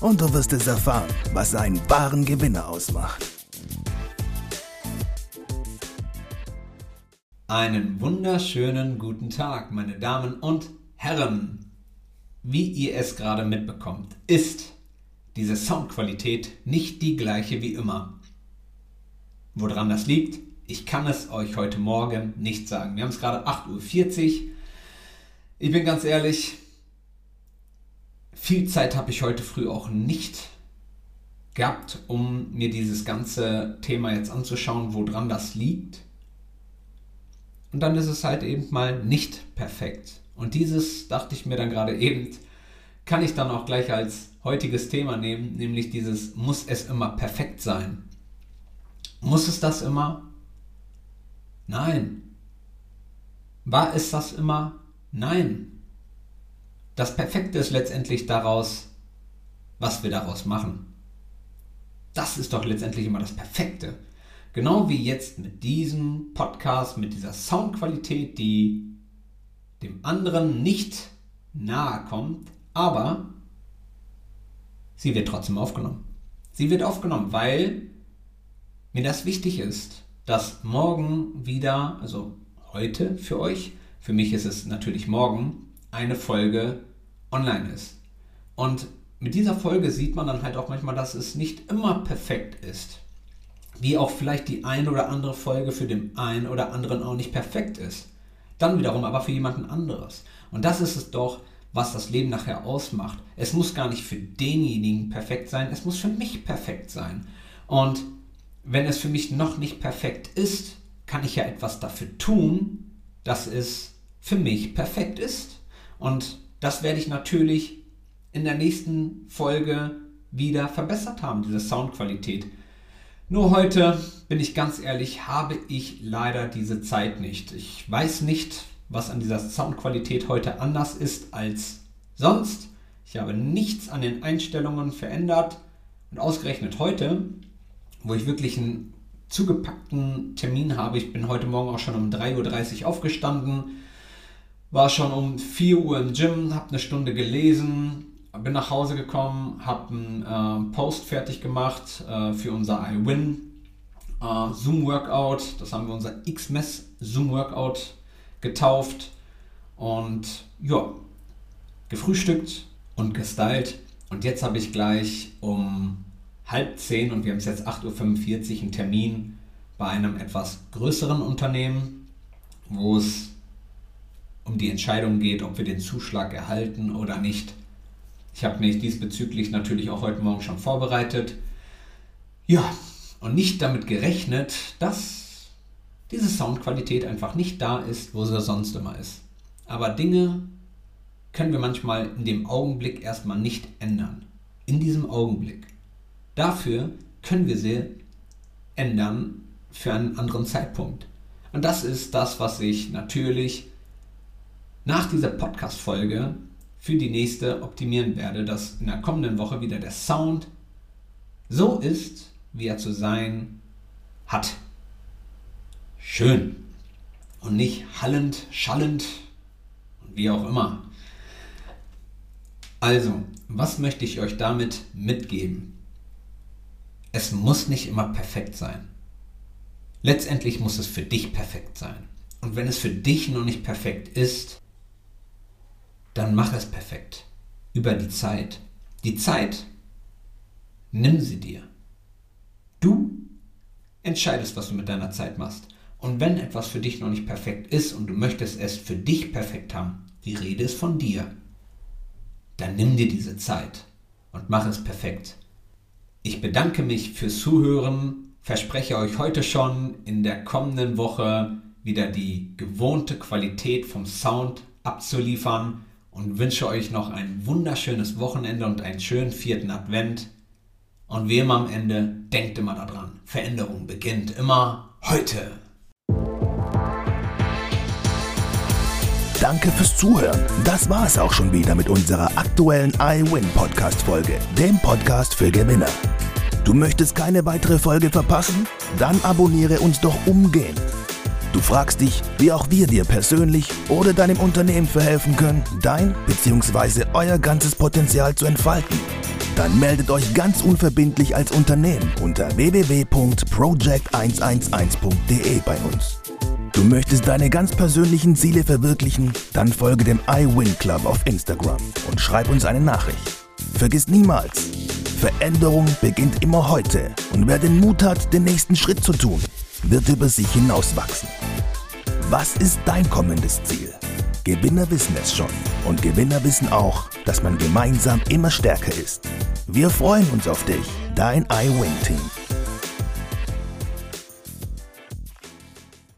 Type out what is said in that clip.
und du wirst es erfahren, was einen wahren Gewinner ausmacht. Einen wunderschönen guten Tag, meine Damen und Herren. Wie ihr es gerade mitbekommt, ist diese Soundqualität nicht die gleiche wie immer. Woran das liegt, ich kann es euch heute Morgen nicht sagen. Wir haben es gerade 8.40 Uhr. Ich bin ganz ehrlich, viel Zeit habe ich heute früh auch nicht gehabt, um mir dieses ganze Thema jetzt anzuschauen, woran das liegt. Und dann ist es halt eben mal nicht perfekt. Und dieses dachte ich mir dann gerade eben, kann ich dann auch gleich als heutiges Thema nehmen, nämlich dieses muss es immer perfekt sein. Muss es das immer? Nein. War es das immer? Nein. Das Perfekte ist letztendlich daraus, was wir daraus machen. Das ist doch letztendlich immer das Perfekte. Genau wie jetzt mit diesem Podcast, mit dieser Soundqualität, die dem anderen nicht nahe kommt, aber sie wird trotzdem aufgenommen. Sie wird aufgenommen, weil mir das wichtig ist, dass morgen wieder, also heute für euch, für mich ist es natürlich morgen, eine Folge online ist. Und mit dieser Folge sieht man dann halt auch manchmal, dass es nicht immer perfekt ist. Wie auch vielleicht die eine oder andere Folge für den einen oder anderen auch nicht perfekt ist. Dann wiederum aber für jemanden anderes. Und das ist es doch, was das Leben nachher ausmacht. Es muss gar nicht für denjenigen perfekt sein, es muss für mich perfekt sein. Und wenn es für mich noch nicht perfekt ist, kann ich ja etwas dafür tun, dass es für mich perfekt ist. Und das werde ich natürlich in der nächsten Folge wieder verbessert haben, diese Soundqualität. Nur heute, bin ich ganz ehrlich, habe ich leider diese Zeit nicht. Ich weiß nicht, was an dieser Soundqualität heute anders ist als sonst. Ich habe nichts an den Einstellungen verändert. Und ausgerechnet heute, wo ich wirklich einen zugepackten Termin habe, ich bin heute Morgen auch schon um 3.30 Uhr aufgestanden, war schon um 4 Uhr im Gym, habe eine Stunde gelesen, bin nach Hause gekommen, habe einen äh, Post fertig gemacht äh, für unser iWin äh, Zoom Workout. Das haben wir unser X-Mess Zoom Workout getauft und ja, gefrühstückt und gestylt. Und jetzt habe ich gleich um halb zehn und wir haben es jetzt 8.45 Uhr einen Termin bei einem etwas größeren Unternehmen, wo es um die Entscheidung geht, ob wir den Zuschlag erhalten oder nicht. Ich habe mich diesbezüglich natürlich auch heute Morgen schon vorbereitet. Ja, und nicht damit gerechnet, dass diese Soundqualität einfach nicht da ist, wo sie sonst immer ist. Aber Dinge können wir manchmal in dem Augenblick erstmal nicht ändern. In diesem Augenblick. Dafür können wir sie ändern für einen anderen Zeitpunkt. Und das ist das, was ich natürlich nach dieser Podcast-Folge für die nächste optimieren werde, dass in der kommenden Woche wieder der Sound so ist, wie er zu sein hat. Schön. Und nicht hallend, schallend und wie auch immer. Also, was möchte ich euch damit mitgeben? Es muss nicht immer perfekt sein. Letztendlich muss es für dich perfekt sein. Und wenn es für dich noch nicht perfekt ist, dann mach es perfekt. Über die Zeit. Die Zeit, nimm sie dir. Du entscheidest, was du mit deiner Zeit machst. Und wenn etwas für dich noch nicht perfekt ist und du möchtest es für dich perfekt haben, die Rede ist von dir, dann nimm dir diese Zeit und mach es perfekt. Ich bedanke mich fürs Zuhören, verspreche euch heute schon in der kommenden Woche wieder die gewohnte Qualität vom Sound abzuliefern und wünsche euch noch ein wunderschönes Wochenende und einen schönen vierten Advent. Und wie immer am Ende, denkt immer daran, Veränderung beginnt immer heute. Danke fürs Zuhören. Das war es auch schon wieder mit unserer aktuellen iWin Podcast Folge, dem Podcast für Gewinner. Du möchtest keine weitere Folge verpassen? Dann abonniere uns doch umgehend. Du fragst dich, wie auch wir dir persönlich oder deinem Unternehmen verhelfen können, dein bzw. euer ganzes Potenzial zu entfalten. Dann meldet euch ganz unverbindlich als Unternehmen unter www.project111.de bei uns. Du möchtest deine ganz persönlichen Ziele verwirklichen? Dann folge dem iWin Club auf Instagram und schreib uns eine Nachricht. Vergiss niemals, Veränderung beginnt immer heute und wer den Mut hat, den nächsten Schritt zu tun, wird über sich hinauswachsen. Was ist dein kommendes Ziel? Gewinner wissen es schon und Gewinner wissen auch, dass man gemeinsam immer stärker ist. Wir freuen uns auf dich, dein iWin-Team.